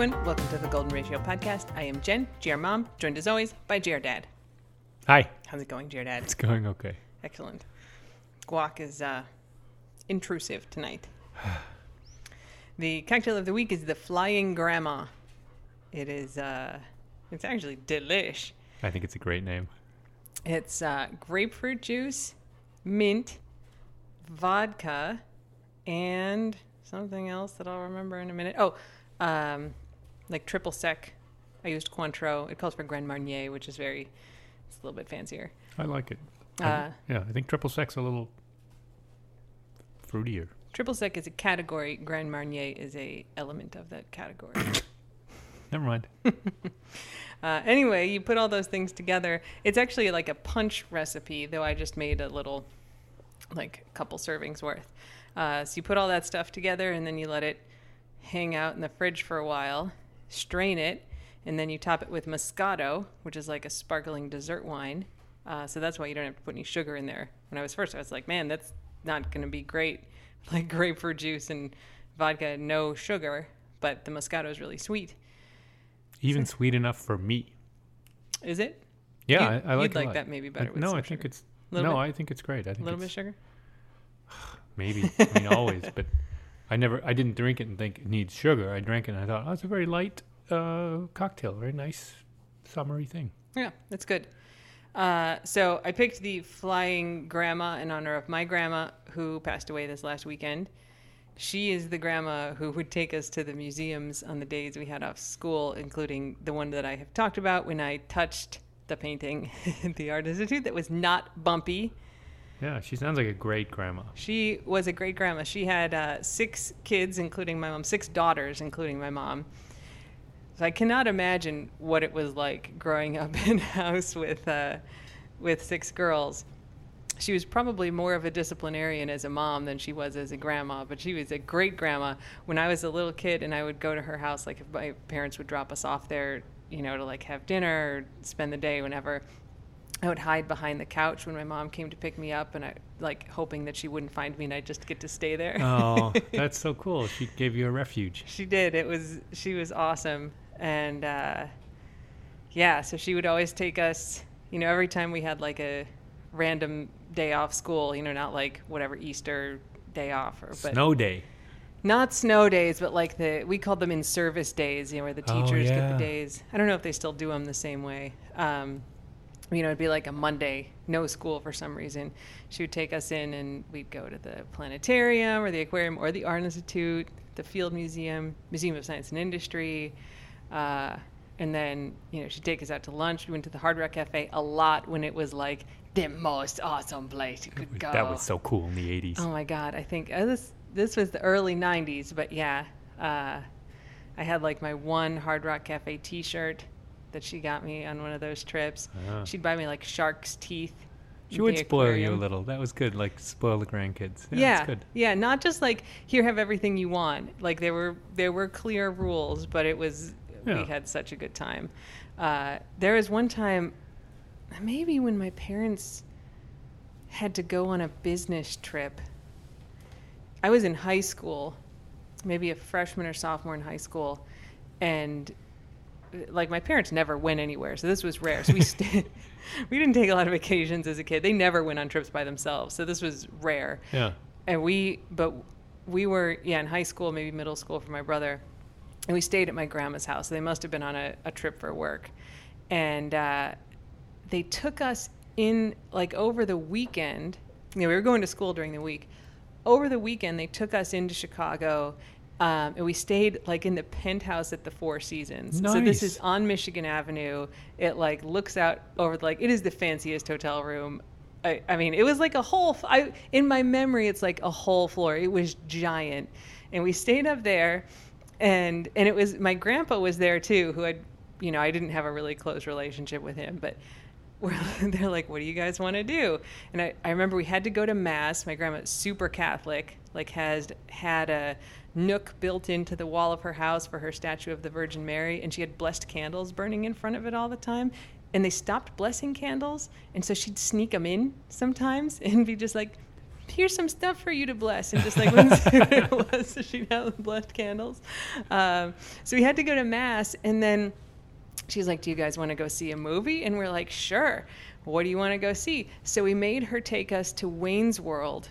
everyone. Welcome to the Golden Ratio podcast. I am Jen, GR Mom, joined as always by GR Dad. Hi. How's it going, GR Dad? It's going okay. Excellent. Guac is uh, intrusive tonight. the cocktail of the week is the Flying Grandma. It is, uh, it's actually delish. I think it's a great name. It's uh, grapefruit juice, mint, vodka, and something else that I'll remember in a minute. Oh, um, like triple sec. I used Cointreau. It calls for Grand Marnier, which is very, it's a little bit fancier. I like it. I- Uh, yeah, I think triple sec's a little fruitier. triple sec is a category. Grand Marnier is a element of that category. Never mind. Uh, anyway, you put all those things together. It's actually like a punch recipe, though I just made a little, like a couple servings worth. Uh, so you put all that stuff together and then you let it hang out in the fridge for a while, strain it, and then you top it with Moscato, which is like a sparkling dessert wine. Uh, so that's why you don't have to put any sugar in there. When I was first, I was like, man, that's not going to be great. Like grapefruit juice and vodka, no sugar, but the Moscato is really sweet. Even sweet enough for me. Is it? Yeah, You- I, I like a like that maybe better I- no, I think sugar. it's Little no, bit? I think it's great. I A think little bit of sugar? maybe. I mean, always, but I never. I didn't drink it and think it needs sugar. I drank it and I thought, oh, it's a very light uh, cocktail, very nice summery thing. Yeah, that's good. Uh, so I picked the Flying Grandma in honor of my grandma who passed away this last weekend. She is the grandma who would take us to the museums on the days we had off school, including the one that I have talked about when I touched the painting the Art Institute that was not bumpy. Yeah, she sounds like a great grandma. She was a great grandma. She had uh, six kids, including my mom, six daughters, including my mom. So I cannot imagine what it was like growing up in a house with uh, with six girls. She was probably more of a disciplinarian as a mom than she was as a grandma, but she was a great grandma. When I was a little kid and I would go to her house, like if my parents would drop us off there, you know, to like have dinner or spend the day whenever, I would hide behind the couch when my mom came to pick me up, and I like hoping that she wouldn't find me and I'd just get to stay there. Oh, that's so cool. She gave you a refuge. she did. It was she was awesome, and uh, yeah, so she would always take us. You know, every time we had like a random day off school, you know, not like whatever Easter day off or but Snow day. not snow days, but like the we called them in service days, you know, where the Oh, teachers get the days. I don't know if they still do them the same way. Um, you know, it'd be like a Monday, no school for some reason. She would take us in, and we'd go to the planetarium or the aquarium or the art institute, the field museum, museum of science and industry. Uh, and then, you know, she'd take us out to lunch. We went to the Hard Rock Cafe a lot when it was like the most awesome place you could go. That was so cool in the 80s. Oh my god! I think uh, this this was the early '90s, but yeah, uh, I had like my one Hard Rock Cafe T-shirt that she got me on one of those trips. Ah. She'd buy me like shark's teeth. She would spoil you a little. That was good. Like spoil the grandkids. Yeah, Yeah, that's good. yeah, not just like here, have everything you want. Like there were there were clear rules, but it was Yeah. we had such a good time. Uh, there was one time, maybe when my parents had to go on a business trip. I was in high school, maybe a freshman or sophomore in high school, and like my parents never went anywhere, so this was rare. So we st- we didn't take a lot of vacations as a kid. They never went on trips by themselves, so this was rare Yeah. and we but we were yeah in high school maybe middle school for my brother and we stayed at my grandma's house they must have been on a, a trip for work and uh, they took us in like over the weekend you know we were going to school during the week over the weekend they took us into chicago um, and we stayed like in the penthouse at the Four Seasons. Nice. So this is on Michigan Avenue. It like looks out over like it is the fanciest hotel room. I, I mean, it was like a whole. f- I in my memory, it's like a whole floor. It was giant, and we stayed up there, and and it was my grandpa was there too, who had, you know, I didn't have a really close relationship with him, but we're, they're like, what do you guys want to do? And I, I remember we had to go to mass. My grandma's super Catholic, like has had a nook built into the wall of her house for her statue of the Virgin Mary, and she had blessed candles burning in front of it all the time. And they stopped blessing candles, and so she'd sneak them in sometimes and be just like, here's some stuff for you to bless and just like it was so she'd have blessed candles? Um, so we had to go to mass and then she's like do you guys want to go see a movie? And we're like sure. What do you want to go see? So we made her take us to wayne's world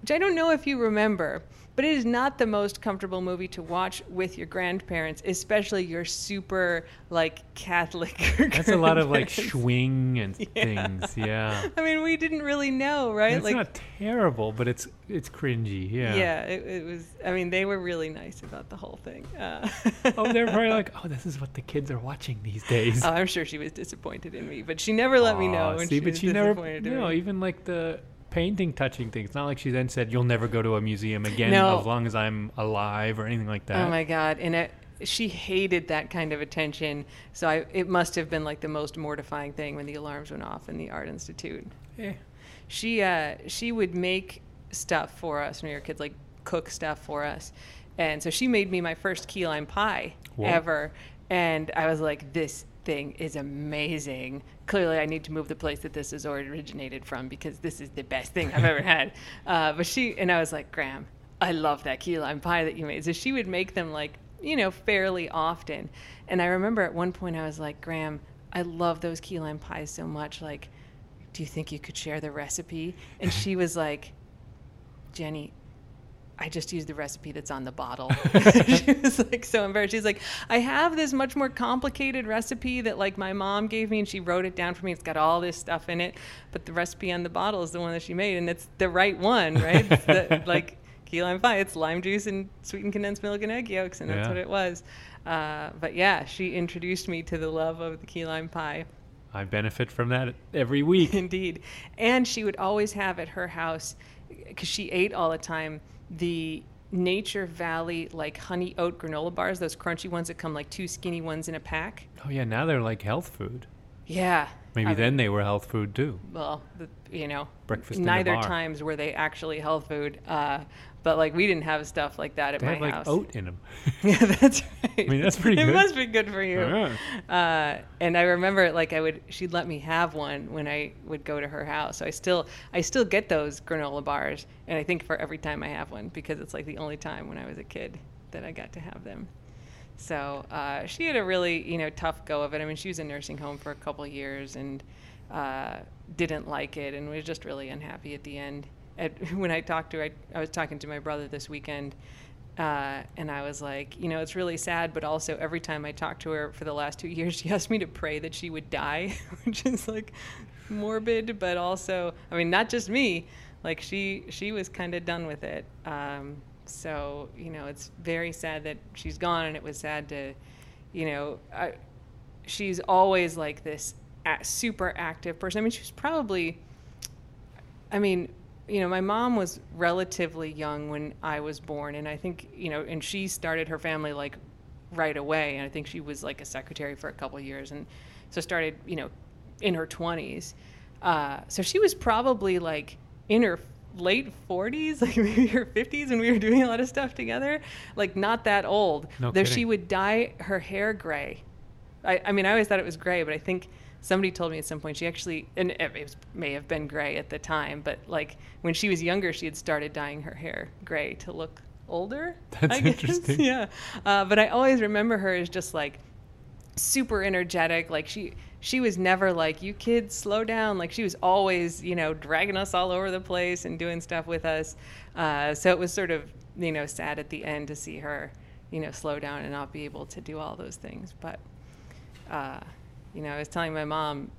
which i don't know if you remember but it is not the most comfortable movie to watch with your grandparents, especially your super like Catholic. That's a lot of like swing and Yeah. things. Yeah. I mean, we didn't really know, right? It's like, not terrible, but it's it's cringy. Yeah. yeah, it, it was. I mean, they were really nice about the whole thing. Uh, Oh, they're probably like, oh, this is what the kids are watching these days. oh, I'm sure she was disappointed in me, but she never let me know see, she but she never, no, even like the painting touching things. It's not like she then said, you'll never go to a museum again No. as long as I'm alive or anything like that. Oh my god! And it, she hated that kind of attention. So I, it must have been like the most mortifying thing when the alarms went off in the art institute. Eh. She uh, she would make stuff for us when we were kids, like cook stuff for us. And so she made me my first key lime pie Whoa. ever. And I was like, this thing is amazing. Clearly, I need to move the place that this is originated from because this is the best thing I've ever had. Uh, but she, and I was like, Gram, I love that key lime pie that you made. So she would make them like, you know, fairly often. And I remember at one point I was like, Gram, I love those key lime pies so much. Like, do you think you could share the recipe? And she was like, Jenny, I just used the recipe that's on the bottle. she was like so embarrassed. She's like, I have this much more complicated recipe that like my mom gave me and she wrote it down for me. It's got all this stuff in it, but the recipe on the bottle is the one that she made and it's the right one, right? It's the, like key lime pie. It's lime juice and sweetened condensed milk and egg yolks, and that's Yeah. what it was. Uh, but yeah, she introduced me to the love of the key lime pie. I benefit from that every week. Indeed. And she would always have at her house, because she ate all the time, the Nature Valley like honey oat granola bars, those crunchy ones that come like two skinny ones in a pack. oh yeah, now they're like health food. Yeah. Maybe I mean, then they were health food too. well, the, you know, Breakfast neither times were they actually health food. Uh, but like we didn't have stuff like that at They my have like house. oat in them. yeah, that's right. I mean, that's pretty it good. must be good for you. Yeah. Uh, and I remember, like, I would, she'd let me have one when I would go to her house. So I still, I still get those granola bars, and I think for every time I have one because it's like the only time when I was a kid that I got to have them. So uh, she had a really, you know, tough go of it. I mean, she was in nursing home for a couple years and uh, didn't like it, and was just really unhappy at the end. At, when I talked to her, I, I was talking to my brother this weekend, uh, and I was like, you know, it's really sad, but also every time I talked to her for the last two years, she asked me to pray that she would die, which is like morbid, but also, I mean, not just me. Like she, she was kind of done with it. Um, so you know, it's very sad that she's gone, and it was sad to, you know, I, she's always like this super active person. I mean, she was probably I mean, you know, my mom was relatively young when I was born, and I think, you know, and she started her family like right away, and I think she was like a secretary for a couple years, and so started, you know, in her twenties. Uh, so she was probably like in her late 40s, like maybe her 50s, when we were doing a lot of stuff together. Like not that old. No Though she would dye her hair gray. I, I mean, I always thought it was gray, but I think somebody told me at some point she actually, and it was, may have been gray at the time, but like when she was younger, she had started dyeing her hair gray to look older. That's I guess. interesting. Yeah. Uh, but I always remember her as just like super energetic. Like she, she was never like, you kids slow down. Like she was always, you know, dragging us all over the place and doing stuff with us. Uh, so it was sort of, you know, sad at the end to see her, you know, slow down and not be able to do all those things. But, uh, you know, I was telling my mom,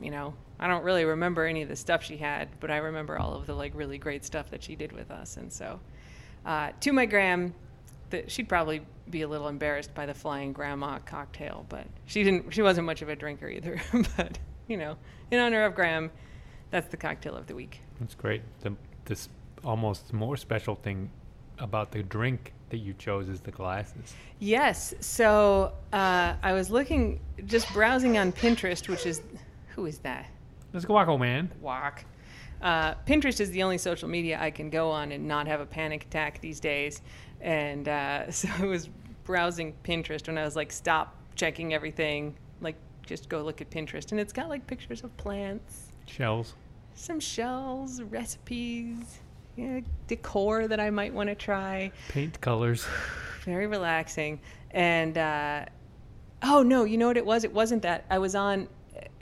you know, I don't really remember any of the stuff she had, but I remember all of the like really great stuff that she did with us. And so, uh, to my gram, that she'd probably be a little embarrassed by the flying grandma cocktail, but she didn't. She wasn't much of a drinker either. but you know, in honor of Gram, that's the cocktail of the week. That's great. The, this almost more special thing about the drink that you chose is the glasses. Yes. So uh, I was looking, just browsing on Pinterest, which is, who is that? Let's go, Wacko Man. walk. Uh, Pinterest is the only social media I can go on and not have a panic attack these days. And uh, so I was browsing Pinterest when I was like, stop checking everything. Like, just go look at Pinterest. And it's got like pictures of plants, Shells. some shells, recipes, yeah, decor that I might want to try. Paint colors. Very relaxing. And uh, oh no, you know what it was? It wasn't that. I was on.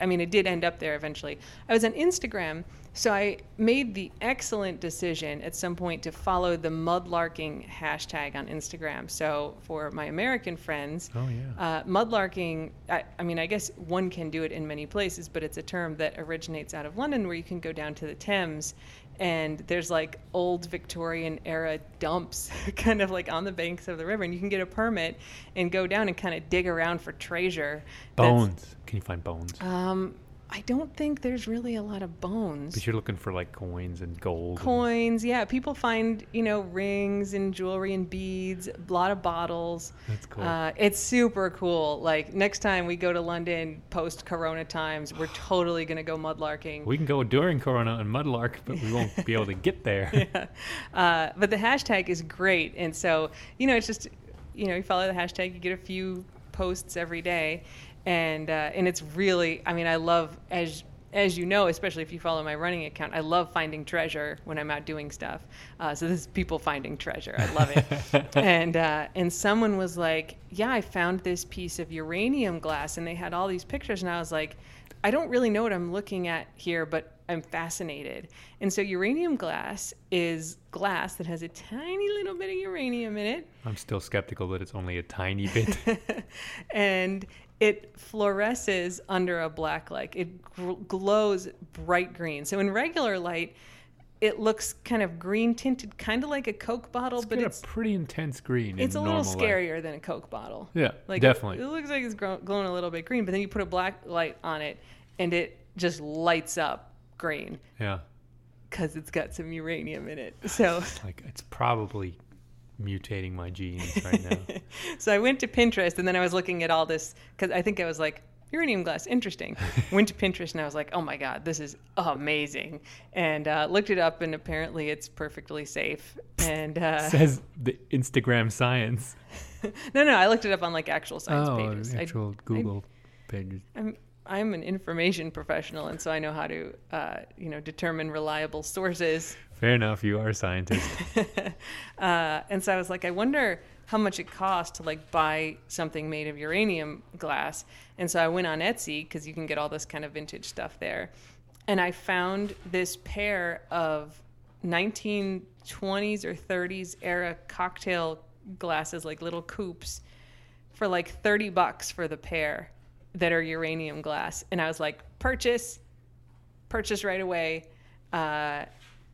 I mean, it did end up there eventually. I was on Instagram, so I made the excellent decision at some point to follow the mudlarking hashtag on Instagram. So for my American friends, Oh yeah. uh, mudlarking, I, I mean, I guess one can do it in many places, but it's a term that originates out of London where you can go down to the Thames and there's like old Victorian era dumps kind of like on the banks of the river. And you can get a permit and go down and kind of dig around for treasure. that's- bones. Can you find bones? Um, I don't think there's really a lot of bones Because you're looking for like coins and gold. and- coins yeah people find you know rings and jewelry and beads a lot of bottles That's cool. uh, it's super cool like next time we go to london post corona times we're totally gonna go mudlarking we can go during Corona and Mudlark, but we won't be able to get there. yeah. uh, but the hashtag is great and so you know it's just you know you follow the hashtag you get a few posts every day and uh, and it's really i mean i love as as you know especially if you follow my running account i love finding treasure when i'm out doing stuff. Uh, so this is people finding treasure. I love it. And uh, and someone was like yeah i found this piece of uranium glass and they had all these pictures and i was like I don't really know what I'm looking at here, but I'm fascinated. And so, uranium glass is glass that has a tiny little bit of uranium in it, I'm still skeptical that it's only a tiny bit. and it fluoresces under a black light. It gl- glows bright green. So, in regular light, it looks kind of green tinted, kind of like a Coke bottle, It's but it's a pretty intense green. it's a little normal light. scarier than a Coke bottle. Yeah, Like definitely. It, it looks like it's glowing a little bit green, but then you put a black light on it, and it just lights up green yeah, because it's got some uranium in it. So, like it's probably mutating my genes right now. so I went to Pinterest, and then I was looking at all this because I think I was like. Uranium glass, interesting. Went to Pinterest and I was like, "Oh my god, this is amazing!" And uh, looked it up, and apparently it's perfectly safe. And uh, Says the Instagram science. no, no, I looked it up on like actual science oh, pages. I- actual Google pages. I'm I'm an information professional, and so I know how to, uh, you know, determine reliable sources. Fair enough. You are a scientist. uh, and so I was like, I wonder how much it costs to like buy something made of uranium glass. And so I went on Etsy because you can get all this kind of vintage stuff there, and I found this pair of 1920s or 30s era cocktail glasses, like little coupes, for like 30 bucks for the pair that are uranium glass. And I was like, purchase, purchase right away. Uh,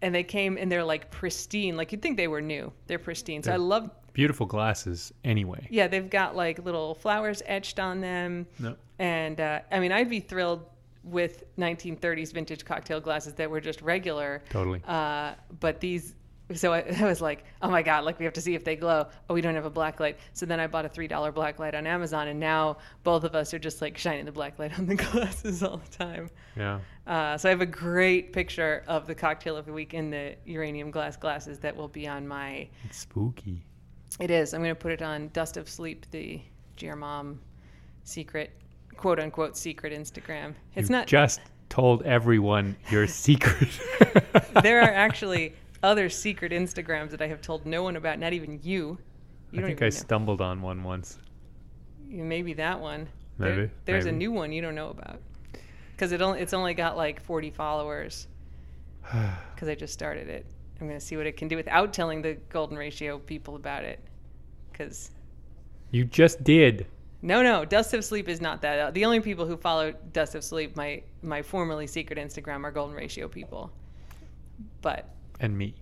and they came and they're like pristine. Like you'd think they were new. They're pristine. So I They're- love, Beautiful glasses, anyway. yeah, they've got like little flowers etched on them. No. And uh, I mean, I'd be thrilled with 1930s vintage cocktail glasses that were just regular. Totally. Uh, but these, so I, I was like, oh my God, like we have to see if they glow. Oh, we don't have a black light. So then I bought a $3 black light on Amazon, and now both of us are just like shining the black light on the glasses all the time. Yeah. Uh, so I have a great picture of the cocktail of the week in the uranium glass glasses that will be on my. It's spooky. It is. I'm going to put it on Dust of Sleep, the GR Mom secret, quote unquote, secret Instagram. It's You not. just told everyone your secret. there are actually other secret Instagrams that I have told no one about, not even you. You I think I know. stumbled on one once. Maybe that one. There- Maybe, there's a new one you don't know about. Because it only, it's only got like 40 followers. Because I just started it. I'm going to see what it can do without telling the golden ratio people about it. Because, You just did. no, no, Dust of Sleep is not that. The only people who follow Dust of Sleep, my, my formerly secret Instagram, are golden ratio people. But, And me.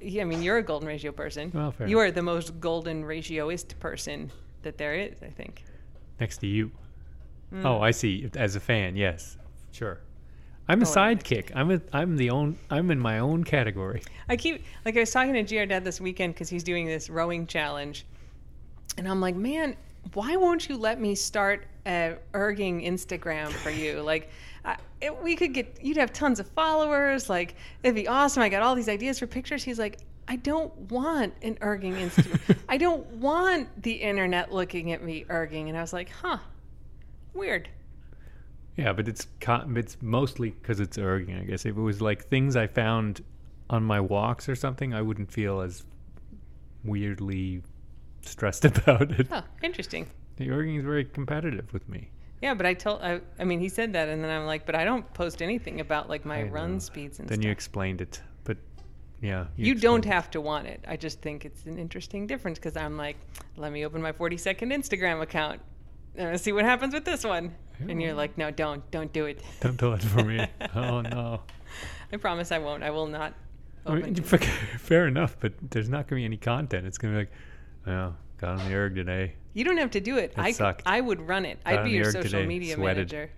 yeah, I mean, you're a golden ratio person. Well, fair You are the most golden ratioist person that there is, I think. Next to you. Mm. Oh, I see. As a fan, yes. Sure. I'm a Oh, sidekick. I'm a I'm the own I'm in my own category. I keep like I was talking to GR Dad this weekend because he's doing this rowing challenge, and I'm like, man, why won't you let me start a erging Instagram for you? Like, I, it, we could get you'd have tons of followers. Like, it'd be awesome. I got all these ideas for pictures. He's like. I don't want an erging Instagram. I don't want the internet looking at me erging. And I was like, huh, weird. Yeah, but it's it's mostly because it's erging. I guess if it was like things I found on my walks or something, I wouldn't feel as weirdly stressed about it. Oh, interesting. The erging is very competitive with me. Yeah, but I told I, I mean he said that and then I'm like, but I don't post anything about like my I run know. speeds and stuff. Then stuff. you explained it, but yeah, you don't explained have to want it. I just think it's an interesting difference because I'm like, let me open my 40 second Instagram account and see what happens with this one. And you're like, no, don't, don't do it. Don't do it for me. oh no. I promise I won't. I will not. I mean, fair enough, but there's not going to be any content. It's going to be like, oh, got on the erg today. You don't have to do it. That I c- sucked. I would run it. Got I'd be your social today, media sweated. manager.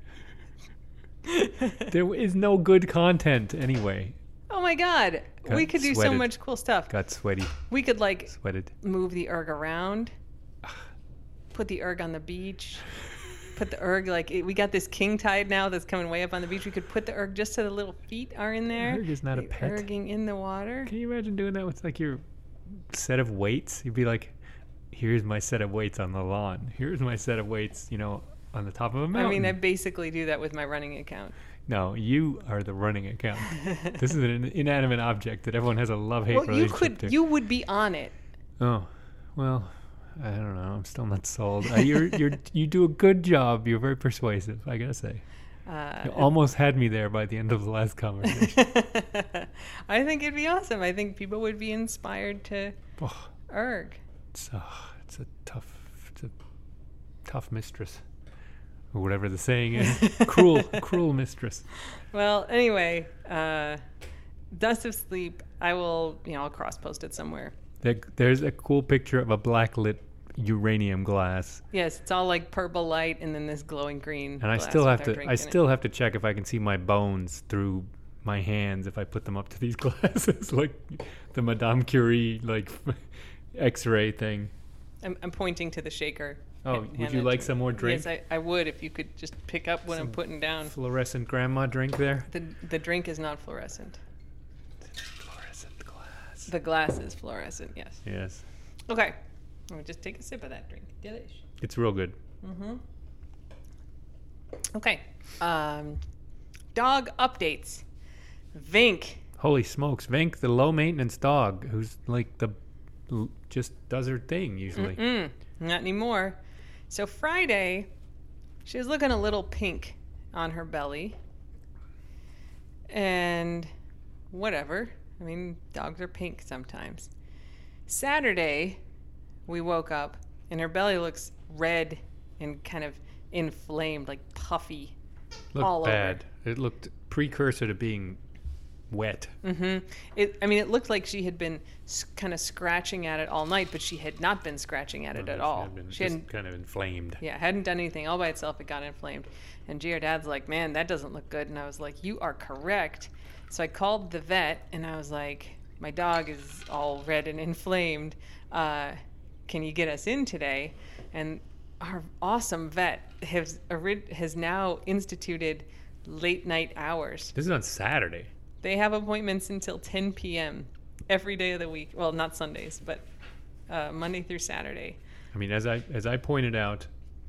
There is no good content anyway. oh my god, we Got could do so much cool stuff. Got sweaty, We could like sweated. move the erg around, put the erg on the beach, put the erg like it- we got this king tide now that's coming way up on the beach. We could put the erg just so the little feet are in there. Erg is not a The pet. Erging in the water. Can you imagine doing that with like your set of weights? You'd be like, here's my set of weights on the lawn. Here's my set of weights, you know, on the top of a mountain. I mean, I basically do that with my running account. no, you are the running account. this is an inanimate object that everyone has a love-hate well, you relationship could, to. you would be on it. Oh, well, I don't know. I'm still not sold. Uh, you're you're you do a good job. You're very persuasive. I gotta say. Uh, You almost had me there by the end of the last conversation. I think it'd be awesome. I think people would be inspired to oh, erg. It's a, it's a tough, it's a tough mistress, or whatever the saying is. cruel, cruel mistress. Well, anyway, uh, Dust of Sleep. I will, you know, I'll cross post it somewhere. There, there's a cool picture of a black lit uranium glass, Yes, it's all like purple light and then this glowing green. and I still have to. I in it. still have to check if I can see my bones through my hands if I put them up to these glasses, like the Madame Curie like X-ray thing. I'm, I'm pointing to the shaker. Oh, would you like some more drink? Yes, I, I would if you could just pick up what I'm putting down. Fluorescent grandma drink there. The, the drink is not fluorescent. Fluorescent glass. The glass is fluorescent, yes. Yes, Okay. Let me just take a sip of that drink. Delish. it's real good. Mm-hmm. Okay. Um, dog updates. Vink. Holy smokes, Vink, the low maintenance dog, who's like the l- just does her thing usually. Mm, not anymore. So Friday, she was looking a little pink on her belly. And whatever. I mean, dogs are pink sometimes. Saturday, we woke up and her belly looks red and kind of inflamed, like puffy. Looked all over. bad. It looked precursor to being wet. hmm It. I mean, it looked like she had been s- kind of scratching at it all night, but she had not been scratching at it at she all. had been She hadn't. kind of inflamed. Yeah, hadn't done anything all by itself. It got inflamed, and GR Dad's like, "Man, that doesn't look good." And I was like, "You are correct." So I called the vet, and I was like, "My dog is all red and inflamed. Uh, can you get us in today?" And our awesome vet has has now instituted late night hours. This is on Saturday. They have appointments until 10 p.m. every day of the week. Well, not Sundays, but uh, Monday through Saturday. I mean, as I as I pointed out,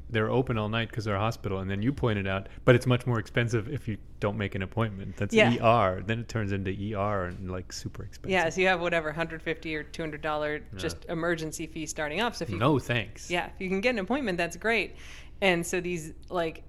they're open all night because they're a hospital, and then you pointed out, but it's much more expensive if you don't make an appointment. That's Yeah. ER. Then it turns into ER and like super expensive. Yeah, so you have whatever 150 or 200 dollar just emergency fee starting off. So if you No thanks. yeah, if you can get an appointment, that's great. And so these like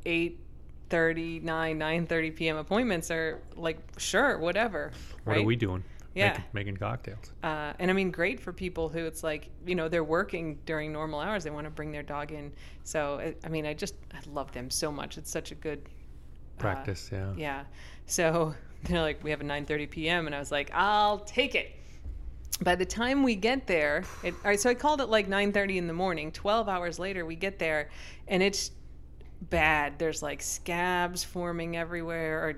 8 9 9 p.m. appointments are like sure, whatever. What right? are we doing? Yeah. Making, making cocktails. uh, and I mean, great for people who it's like, you know, they're working during normal hours. They want to bring their dog in. So, I- mean, I just, I love them so much. It's such a good uh, Practice, yeah. yeah. So they're like, we have a 9:30 p.m. and I was like, I'll take it. By the time we get there, it, all right. So I called it like 9:30 in the morning. 12 hours later, we get there, and it's bad. There's like scabs forming everywhere, or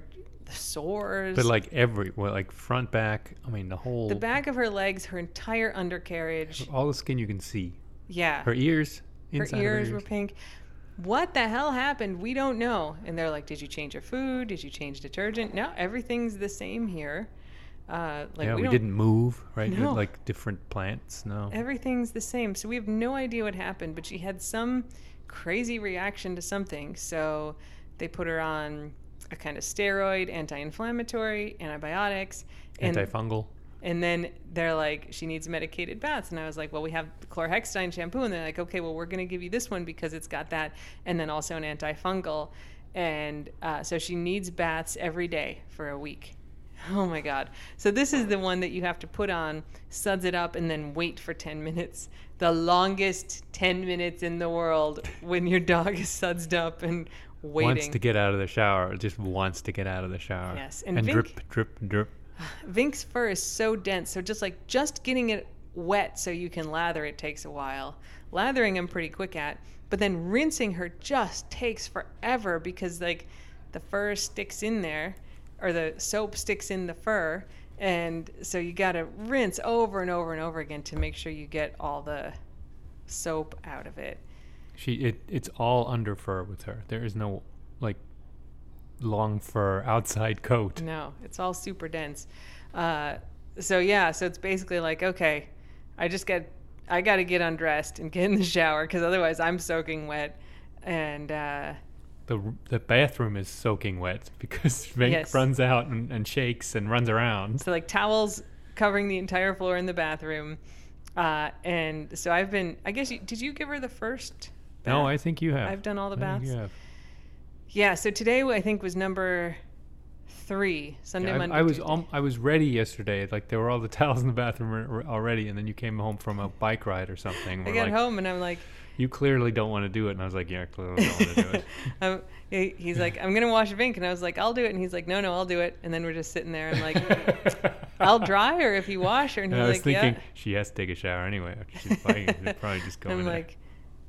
sores. But like every, well, like front, back. I mean, the whole, the back of her legs, her entire undercarriage. all the skin you can see. Yeah. Her ears, her ears her were pink. What the hell happened? We don't know. And they're like, "Did you change your food? Did you change detergent?" No, everything's the same here. Uh, like yeah, we, we, didn't move, right? No. Like different plants. No. Everything's the same. So we have no idea what happened. But she had some crazy reaction to something. So they put her on a kind of steroid, anti-inflammatory, antibiotics, and Antifungal. and then they're like, she needs medicated baths. And I was like, well, we have chlorhexidine shampoo. And they're like, okay, well, we're going to give you this one because it's got that. And then also an antifungal. And uh, so she needs baths every day for a week. Oh my God. So this is the one that you have to put on, suds it up, and then wait for 10 minutes. The longest 10 minutes in the world when your dog is sudsed up and waiting. Wants to get out of the shower. Just wants to get out of the shower. Yes, and And, Vink- drip, drip, drip. Vink's fur is so dense, so just like just getting it wet so you can lather it takes a while. Lathering I'm pretty quick at, but then rinsing her just takes forever because like the fur sticks in there or the soap sticks in the fur and so you got to rinse over and over and over again to make sure you get all the soap out of it. She it it's all under fur with her. There is no like long fur outside coat. No, it's all super dense. Uh, so yeah, so it's basically like, okay, I just get, I got to get undressed and get in the shower because otherwise I'm soaking wet. And uh, The the bathroom is soaking wet because Vink Yes. runs out and, and shakes and runs around. so like towels covering the entire floor in the bathroom. Uh, and so I've been, I guess, you, did you give her the first? No. I think you have. I've done all the I baths. Yeah. So today I think was number three, Sunday, Yeah, I- Monday. I, was um, I was ready yesterday. Like there were all the towels in the bathroom already, and then you came home from a bike ride or something. I got like, home and I'm like, you clearly don't want to do it, and I was like, yeah, I clearly don't want to do it. um, he's like, I'm gonna wash Vink, and I was like, I'll do it, and he's like, No, no, I'll do it. And then we're just sitting there, and like, I'll dry her if you wash her, and And he's I was like, thinking Yeah. she has to take a shower anyway. After she's probably just go I'm like,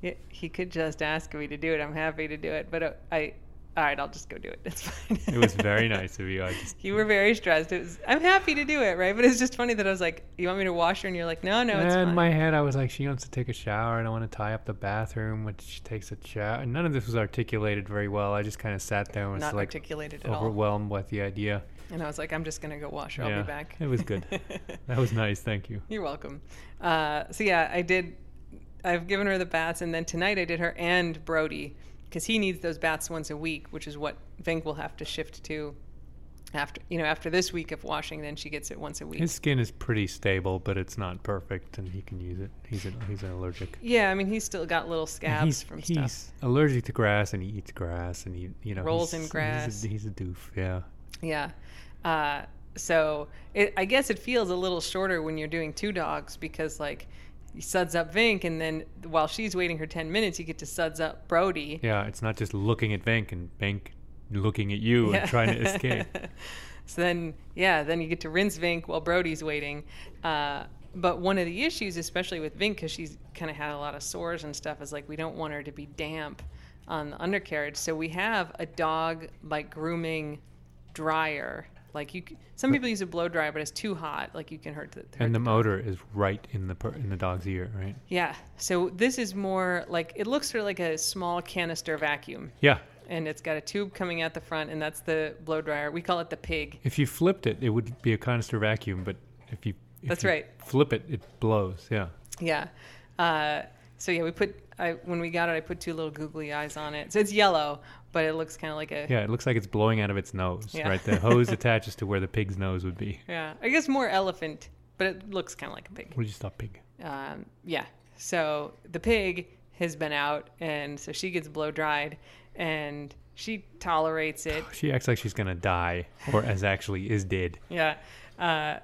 yeah, he could just ask me to do it. I'm happy to do it, but uh, I, all right, I'll just go do it. It's fine. It was very nice of you. I just you were very stressed. It was. I'm happy to do it, right? But it's just funny that I was like, "You want me to wash her?" And you're like, "No, no, it's in fine." my head, I was like, she wants to take a shower, and I want to tie up the bathroom which takes a shower. And none of this was articulated very well. I just kind of sat there and was Not like articulated at all. overwhelmed with the idea. And I was like, "I'm just gonna go wash her. I'll be back." it was good. That was nice. Thank you. You're welcome. Uh, so yeah, I did. I've given her the baths, and then tonight I did her and Brody because he needs those baths once a week, which is what Vink will have to shift to after you know after this week of washing. Then she gets it once a week. His skin is pretty stable, but it's not perfect, and he can use it. He's an, he's an allergic. yeah, I mean he's still got little scabs he's, from he's stuff. He's allergic to grass, and he eats grass, and he you know Rolls in grass. He's a, he's a doof. Yeah. Yeah. Uh, so it, I guess it feels a little shorter when you're doing two dogs because like you suds up Vink, and then while she's waiting her ten minutes, you get to suds up Brody. Yeah, it's not just looking at Vink and Vink looking at you Yeah. and trying to escape. so then, yeah, then you get to rinse Vink while Brody's waiting. Uh, but one of the issues, especially with Vink, because she's kind of had a lot of sores and stuff, is like we don't want her to be damp on the undercarriage. So we have a dog like grooming dryer. Like you, some people use a blow dryer, but it's too hot. Like you can hurt the. hurt And the dog. motor is right in the per- in the dog's ear, right? Yeah. So this is more like it looks sort of like a small canister vacuum, Yeah. and it's got a tube coming out the front, and that's the blow dryer. We call it the pig. If you flipped it, it would be a canister vacuum, but if you if That's you right. flip it, it blows. Yeah. Yeah. Uh, so yeah, we put I when we got it, I put two little googly eyes on it. So it's yellow, but it looks kind of like a Yeah, it looks like it's blowing out of its nose, Yeah. right? The hose attaches to where the pig's nose would be. yeah. I guess more elephant, but it looks kind of like a pig. What did you stop pig? Um, yeah. So the pig has been out, and so she gets blow dried, and she tolerates it. She acts like she's gonna die, or as actually is dead. Yeah. Uh,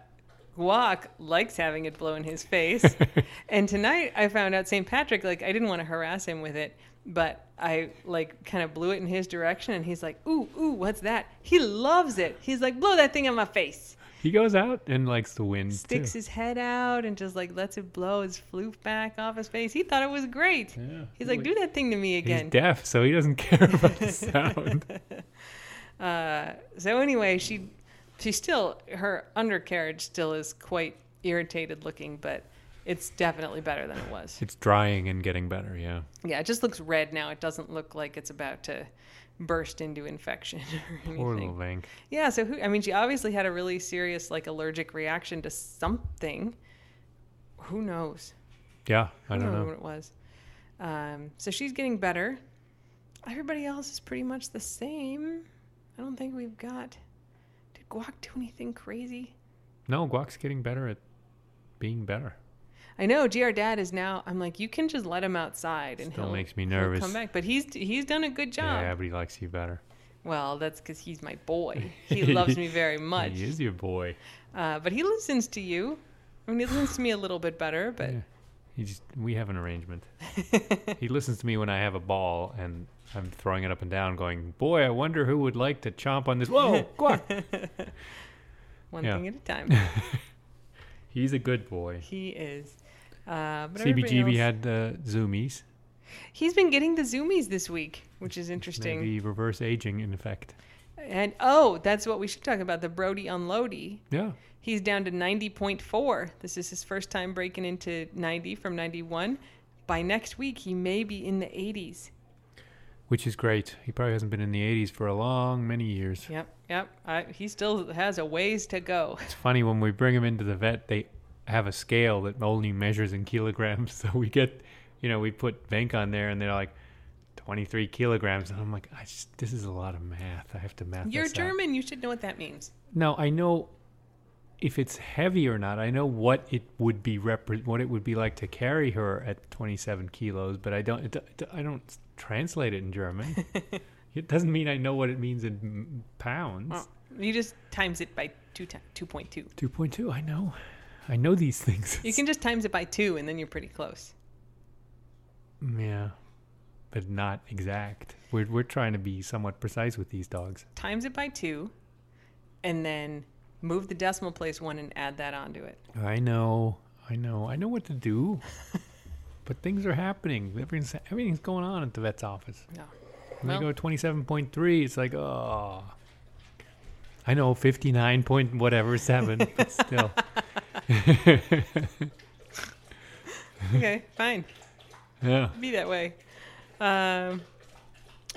Guac likes having it blow in his face. and tonight I found out St. Patrick, like, I didn't want to harass him with it, but I, like, kind of blew it in his direction. And he's like, ooh, ooh, what's that? He loves it. He's like, blow that thing in my face. He goes out and likes the wind Sticks too. his head out and just, like, lets it blow his floof back off his face. He thought it was great. Yeah. He's like, do that thing to me again." He's deaf, so he doesn't care about the sound. Uh, so anyway, she she still her undercarriage still is quite irritated looking, but it's definitely better than it was. it's drying and getting better. Yeah. Yeah, it just looks red now. It doesn't look like it's about to burst into infection or anything. Poor little. Vank. Yeah, so who, I mean, she obviously had a really serious like allergic reaction to something. Who knows? Yeah, I I don't don't know know. what it was. Um, so she's getting better. Everybody else is pretty much the same. I don't think we've got. Did Guac do anything crazy? No, Guac's getting better at being better. I know GR Dad is now. I'm like, you can just let him outside and Still he'll makes me nervous. come back. But he's he's done a good job. Yeah, but he likes you better. Well, that's because he's my boy. He loves me very much. He is your boy. Uh, but he listens to you. I mean, he listens to me a little bit better, but Yeah. He just we have an arrangement. he listens to me when I have a ball and I'm throwing it up and down, going, "Boy, I wonder who would like to chomp on this." Whoa, Guac! one Yeah. thing at a time. He's a good boy. he is. Uh, but CBGB else- had the zoomies. He's been getting the zoomies this week, which is interesting. Maybe reverse aging in effect. And oh, that's what we should talk about the Brody Unloady. Yeah. He's down to 90.4. This is his first time breaking into 90 from 91. By next week, he may be in the 80s. Which is great. He probably hasn't been in the 80s for a long, many years. Yep, yep. I, he still has a ways to go. It's funny when we bring him into the vet, they have a scale that only measures in kilograms. So we get, you know, we put Vink on there and they're like 23 kilograms. And I'm like, I just, this is a lot of math. I have to math You're this out." German. You should know what that means. No, I know if it's heavy or not. I know what it would be repre- what it would be like to carry her at 27 kilos, but I don't. It, it, I don't translate it in German. it doesn't mean I know what it means in pounds. Oh, you just times it by two ti- 2.2. 2.2. I know. I know these things. You can just times it by two, and then you're pretty close. yeah, but not exact. We're we're trying to be somewhat precise with these dogs. Times it by two, and then move the decimal place one and add that onto it. I know. I know. I know what to do. but things are happening. Everything's everything's going on at the vet's office. No. When Well- they go twenty seven point three, it's like oh. I know fifty nine point whatever seven, but still. Okay, fine. yeah. Be that way. Um,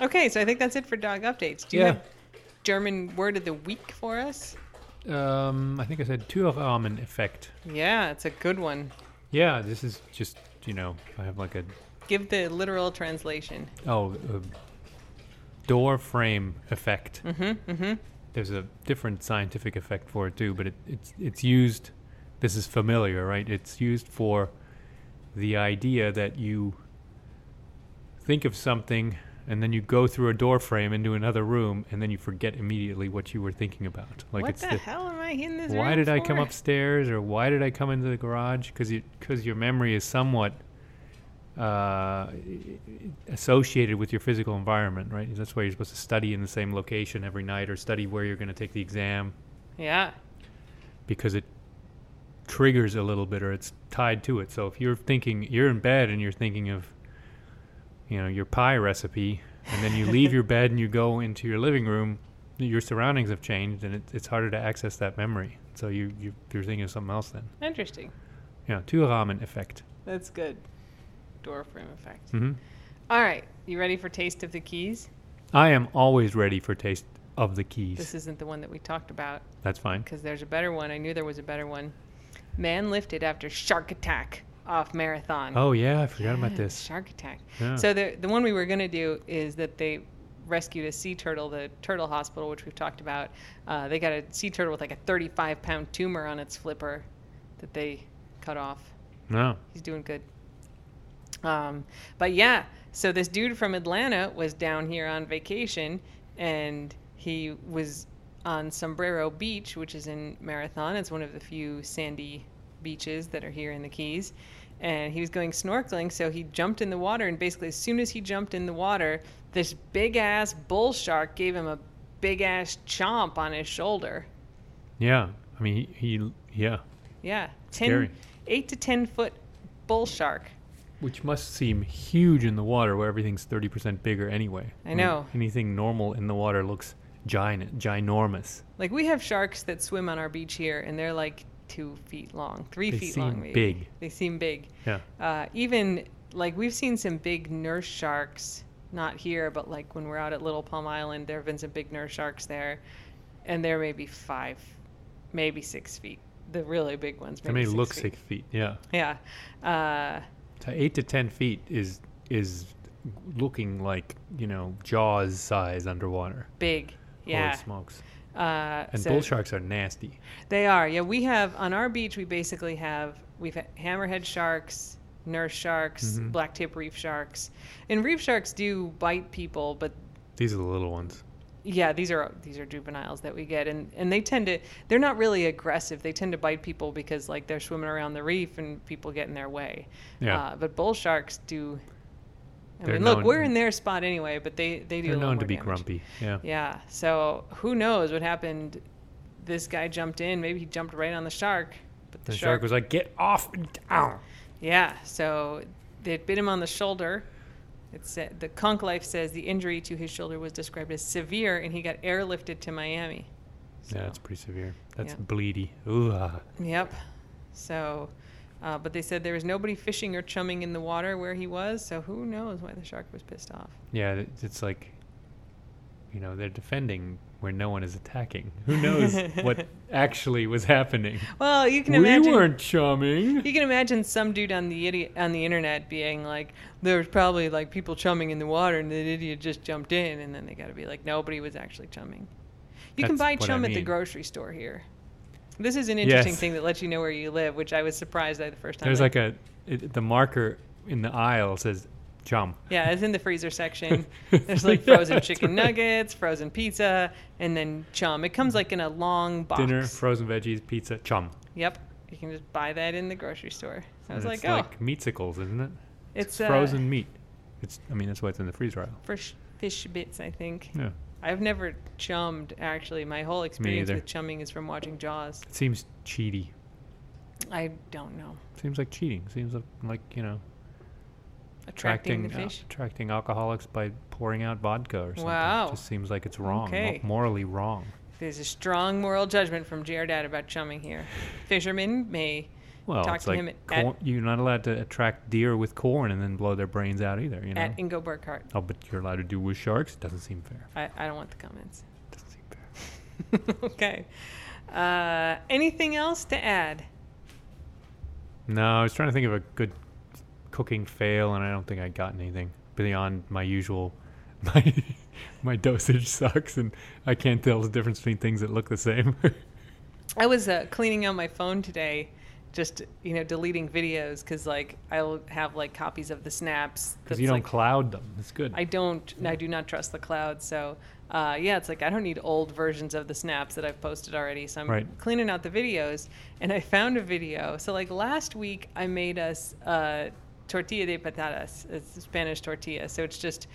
okay, so I think that's it for dog updates. Do you Yeah. have German word of the week for us? Um, I think I said Türrahmen effect. Yeah, it's a good one. Yeah, this is just you know I have like a Give the literal translation. oh a door frame effect. Mm-hmm. Mm-hmm. There's a different scientific effect for it too, but it, it's it's used. This is familiar, right? It's used for the idea that you think of something and then you go through a door frame into another room and then you forget immediately what you were thinking about. Like what it's the, hell am I in this why did I come upstairs or why did I come into the garage? Because because your memory is somewhat uh, associated with your physical environment, right? That's why you're supposed to study in the same location every night or study where you're going to take the exam Yeah. because it triggers a little bit or it's tied to it. So if you're thinking you're in bed and you're thinking of you know your pie recipe and then you leave your bed and you go into your living room your surroundings have changed and it, it's harder to access that memory so you, you you're thinking of something else then Interesting. yeah Türrahmen effect That's good. Door frame effect. hmm All right, you ready for taste of the keys? I am always ready for taste of the keys This isn't the one that we talked about that's fine because there's a better one. I knew there was a better one. Man lifted after shark attack off marathon. oh yeah I forgot about this Shark attack. yeah. So the the one we were gonna do is that they rescued a sea turtle, the turtle hospital, which we've talked about. Uh, they got a sea turtle with like a 35 pound tumor on its flipper that they cut off. no He's doing good. Um, but yeah, so this dude from Atlanta was down here on vacation, and he was on Sombrero Beach, which is in Marathon. It's one of the few sandy beaches that are here in the Keys. And he was going snorkeling, so he jumped in the water, and basically, as soon as he jumped in the water, this big ass bull shark gave him a big ass chomp on his shoulder. yeah I mean he, he yeah Yeah, ten, Scary. eight to ten foot bull shark. Which must seem huge in the water where everything's 30% bigger anyway. I mean, know. anything normal in the water looks giant, ginormous. Like we have sharks that swim on our beach here, and they're like two feet long, three They feet seem long. Maybe. big. They seem big. Yeah. Uh, even like we've seen some big nurse sharks, not here, but like when we're out at Little Palm Island, there have been some big nurse sharks there, and they're maybe five, maybe six feet. The really big ones. They Maybe may look feet. six feet. Yeah. Yeah. Uh, eight to 10 feet is is looking like you know Jaws size underwater. Big. Yeah. Holy smokes! Uh, And so bull sharks are nasty. They are. Yeah, we have on our beach. We basically have we've had hammerhead sharks, nurse sharks, Mhm. black tip reef sharks, and reef sharks do bite people, but These are the little ones. yeah, these are these are juveniles that we get, and and they tend to they're not really aggressive. They tend to bite people because like they're swimming around the reef and people get in their way. Yeah. Uh, but bull sharks do. I They're mean, look, we're in their spot anyway, but they they do. They're known to be damage. grumpy. Yeah. Yeah. So who knows what happened? This guy jumped in. Maybe he jumped right on the shark. But the, The shark was like, "Get off!" Ow. Yeah. So they bit him on the shoulder. It said the Konk Life says the injury to his shoulder was described as severe, and he got airlifted to Miami. So, Yeah, that's pretty severe. That's Yeah. bleedy. Ooh. Yep. So, uh, but they said there was nobody fishing or chumming in the water where he was. So who knows why the shark was pissed off? Yeah, it's like, you know, they're defending where no one is attacking. Who knows what actually was happening? Well, you can we imagine. We weren't chumming. You can imagine some dude on the idiot on the internet being like, "There was probably like people chumming in the water, and the idiot just jumped in," and then they got to be like, "Nobody was actually chumming." You can buy what I chum at the grocery store here. This is an interesting Yes. thing that lets you know where you live, which I was surprised by the first time. There's I- like a it, the marker in the aisle says chum. yeah, it's in the freezer section. There's like frozen That's chicken right. nuggets, frozen pizza, and then chum. It comes like in a long box. Dinner, frozen veggies, pizza, chum. Yep, you can just buy that in the grocery store. I was And like, it's oh, like meatsicles, isn't it? it's uh, frozen meat. It's I mean that's why it's in the freezer aisle. fish bits, I think. Yeah. I've never chummed actually. My whole experience with chumming is from watching Jaws. It seems cheaty. I don't know. Seems like cheating. Seems like, like you know Attracting, attracting the uh, attracting alcoholics by pouring out vodka or something. Wow. It just seems like it's wrong, Okay. morally wrong. There's a strong moral judgment from GR Dad about chumming here. Fishermen may. Well, Talk it's to like him at- corn, you're not allowed to attract deer with corn and then blow their brains out either. You know. At Ingo Burkhart. oh, but you're allowed to do with sharks. It doesn't seem fair. I, I don't want the comments. Doesn't seem fair. okay. Uh, anything else to add? No, I was trying to think of a good cooking fail, and I don't think I got anything beyond my usual. My my dosage sucks, and I can't tell the difference between things that look the same. I was uh, cleaning out my phone today, just you know deleting videos because like I'll have like copies of the snaps. Because you don't like, cloud them. It's good. I don't. I do not trust the cloud. So, uh, yeah, it's like I don't need old versions of the snaps that I've posted already. So I'm Right. cleaning out the videos, and I found a video. So like last week, I made us uh, tortilla de patatas. It's a Spanish tortilla. So it's just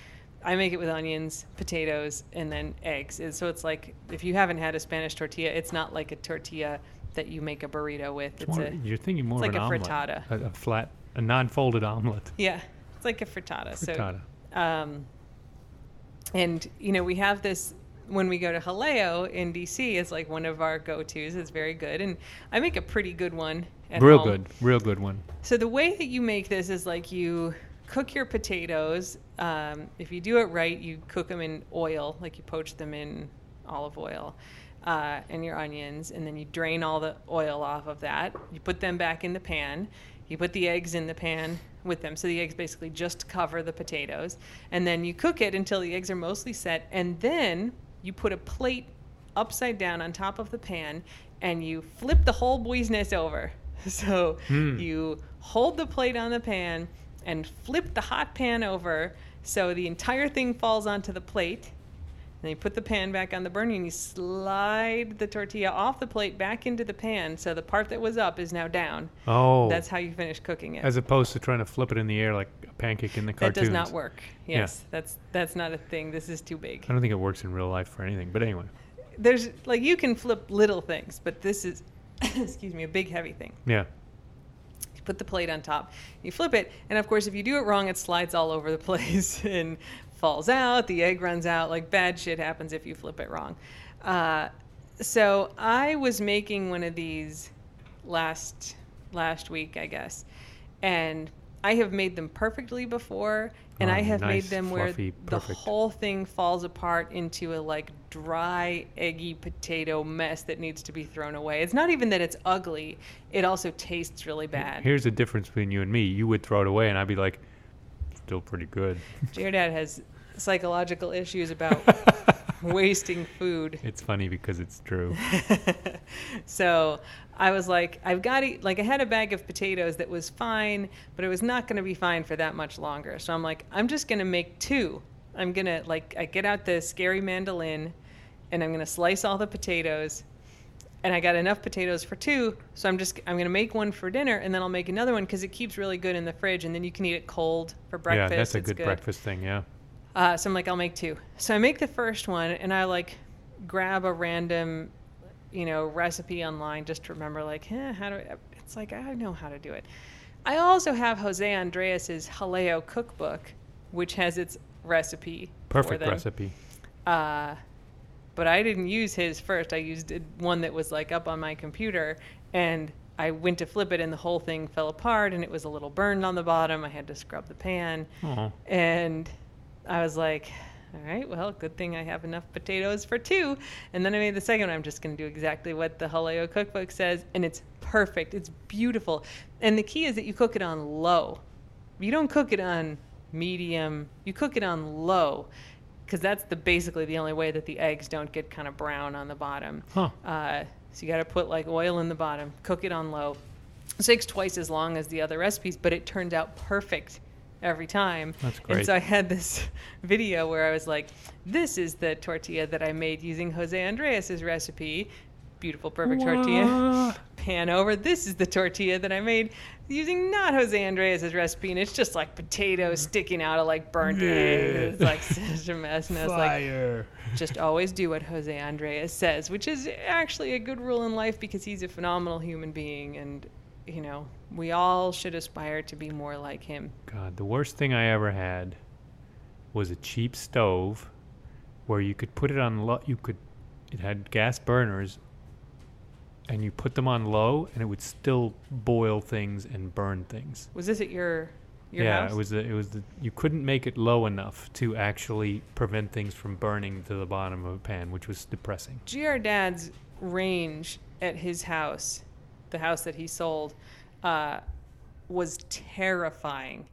I make it with onions, potatoes, and then eggs. And so it's like if you haven't had a Spanish tortilla, it's not like a tortilla that you make a burrito with. It's more- a you're thinking more it's of like an a omelet. frittata. A, a flat, a non-folded omelet. yeah, it's like a frittata. So Frittata. um, and you know we have this when we go to Jaleo in DC. It's like one of our go-tos. It's very good, and I make a pretty good one. At Real home. good. Real good one. So the way that you make this is like you cook your potatoes. Um, if you do it right, you cook them in oil, like you poach them in olive oil, uh, and your onions, and then you drain all the oil off of that. You put them back in the pan. You put the eggs in the pan with them. So the eggs basically just cover the potatoes, and then you cook it until the eggs are mostly set, and then you put a plate upside down on top of the pan, and you flip the whole business over. So Hmm. you hold the plate on the pan and flip the hot pan over so the entire thing falls onto the plate. Then you put the pan back on the burner and you slide the tortilla off the plate back into the pan so the part that was up is now down. Oh. That's how you finish cooking it. as opposed to trying to flip it in the air like a pancake in the cartoons. that does not work. Yeah. Yes, that's that's not a thing. This is too big. I don't think it works in real life for anything. But anyway, There's like you can flip little things, but this is excuse me, a big heavy thing. yeah. You put the plate on top, you flip it, and of course, if you do it wrong, it slides all over the place and falls out. The egg runs out. Like bad shit happens if you flip it wrong. Uh, so I was making one of these last last week, I guess, and I have made them perfectly before, and Oh, I have made nice, them where fluffy, the whole thing falls apart into a like dry, eggy potato mess that needs to be thrown away. It's not even that it's ugly; it also tastes really bad. Here's the difference between you and me. You would throw it away, and I'd be like, still pretty good. Dad has psychological issues about wasting food. It's funny because it's true. so I was like, I've got to, like, I had a bag of potatoes that was fine, but it was not going to be fine for that much longer. So I'm like, I'm just going to make two. I'm going to, like, I get out the scary mandolin and I'm going to slice all the potatoes. And I got enough potatoes for two, so I'm just I'm gonna make one for dinner, and then I'll make another one because it keeps really good in the fridge, and then you can eat it cold for breakfast. yeah, that's a It's good, breakfast thing. Yeah. Uh, so I'm like, I'll make two. So I make the first one, and I like grab a random, you know, recipe online just to remember, like, eh, how do I, it's like I know how to do it. I also have Jose Andres's Jaleo cookbook, which has its recipe. Perfect recipe. Uh, but I didn't use his first. I used one that was like up on my computer, and I went to flip it, and the whole thing fell apart, and it was a little burned on the bottom. I had to scrub the pan. And I was like, all right, well, good thing I have enough potatoes for two. And then I made the second one. I'm just going to do exactly what the Jaleo cookbook says. And it's perfect. It's beautiful. And the key is that you cook it on low. You don't cook it on medium, you cook it on low. Because that's the basically the only way that the eggs don't get kind of brown on the bottom. Huh. Uh, so you got to put like oil in the bottom, cook it on low. It takes twice as long as the other recipes, but it turns out perfect every time. That's And so I had this video where I was like, "This is the tortilla that I made using Jose Andres's recipe. Beautiful, perfect tortilla." Pan over. This is the tortilla that I made using not Jose Andres's recipe, and it's just like potatoes sticking out of like burnt Yeah. eggs. It's like such a mess. And I was like, just always do what Jose Andres says, which is actually a good rule in life because he's a phenomenal human being and you know, we all should aspire to be more like him. God, the worst thing I ever had was a cheap stove where you could put it on low. You could, it had gas burners, and you put them on low, and it would still boil things and burn things. Was this at your your yeah, house? it was. The, it was. The, you couldn't make it low enough to actually prevent things from burning to the bottom of a pan, which was depressing. GR Dad's range at his house, the house that he sold, uh, was terrifying.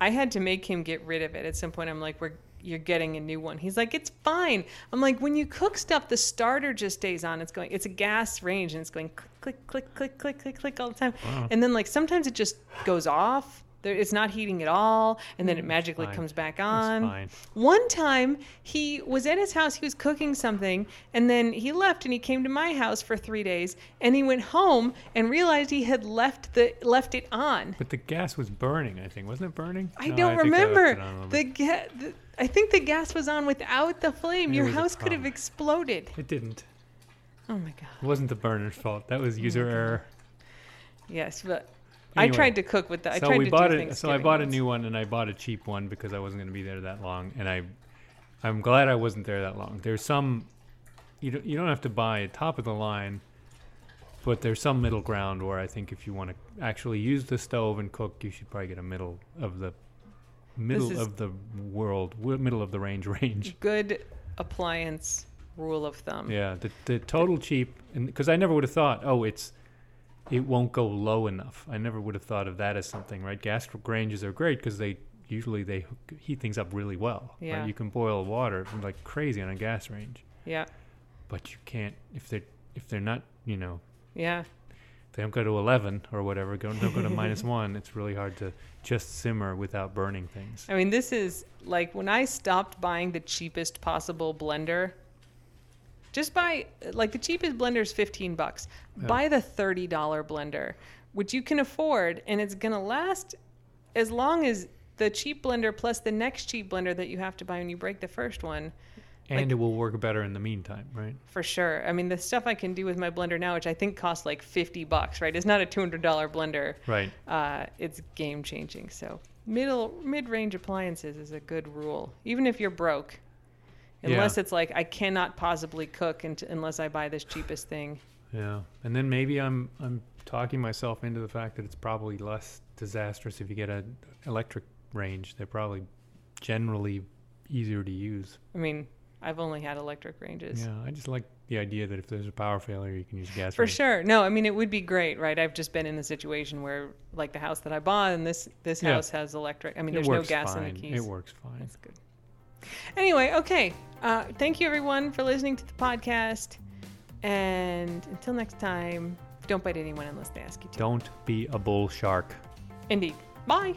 I had to make him get rid of it. At some point, I'm like, "We're you're getting a new one." He's like, "It's fine." I'm like, "When you cook stuff, the starter just stays on. It's going. It's a gas range, and it's going click, click, click, click, click, click click all the time. Wow. And then like sometimes it just goes off. There, it's not heating at all, and then it mm, magically fine. comes back on. fine. One time he was at his house, he was cooking something, and then he left and he came to my house for three days and he went home and realized he had left the left it on. But the gas was burning. I think wasn't it burning? I No, don't left remember. it on a little the, bit. ga- the I think the gas was on without the flame. Your house could have exploded. It didn't. Oh my god. It wasn't the burner's fault. That was oh user God. error. Yes, but I tried to cook with that. I so tried we to bought do it. So I bought a new one, and I bought a cheap one because I wasn't going to be there that long, and I, I'm glad I wasn't there that long. There's some, you don't you don't have to buy a top of the line, but there's some middle ground where I think if you want to actually use the stove and cook, you should probably get a middle of the, middle of the world, middle of the range range. Good appliance rule of thumb. Yeah, the the total cheap, and because I never would have thought, oh, it's, it won't go low enough. I never would have thought of that as something, right? Gas ranges are great because they usually they heat things up really well. Yeah. Right? You can boil water like crazy on a gas range, Yeah. but you can't if they are if they're not you know Yeah. if they don't go to eleven or whatever, go don't go to minus one. It's really hard to just simmer without burning things. I mean, this is like when I stopped buying the cheapest possible blender. Just buy like the cheapest blender is 15 bucks. Yeah. Buy the $30 blender, which you can afford and it's going to last as long as the cheap blender plus the next cheap blender that you have to buy when you break the first one And Like- it will work better in the meantime, right? for sure. I mean, the stuff I can do with my blender now, which I think costs like 50 bucks, right? It's not a $200 blender. Right. uh, it's game changing. So middle mid range appliances is a good rule, even if you're broke. Unless Yeah. it's like I cannot possibly cook unt- unless I buy this cheapest thing. Yeah, and then maybe I'm I'm talking myself into the fact that it's probably less disastrous if you get an electric range. They're probably generally easier to use. I mean, I've only had electric ranges. Yeah, I just like the idea that if there's a power failure, you can use gas. For range. sure. No, I mean it would be great, right? I've just been in a situation where, like the house that I bought, and this this Yeah. house has electric. I mean, It there's no gas fine. in the keys. It works fine. That's good. Anyway, okay. Uh, thank you everyone for listening to the podcast, and until next time, don't bite anyone unless they ask you to. Don't be a bull shark. Indeed. Bye.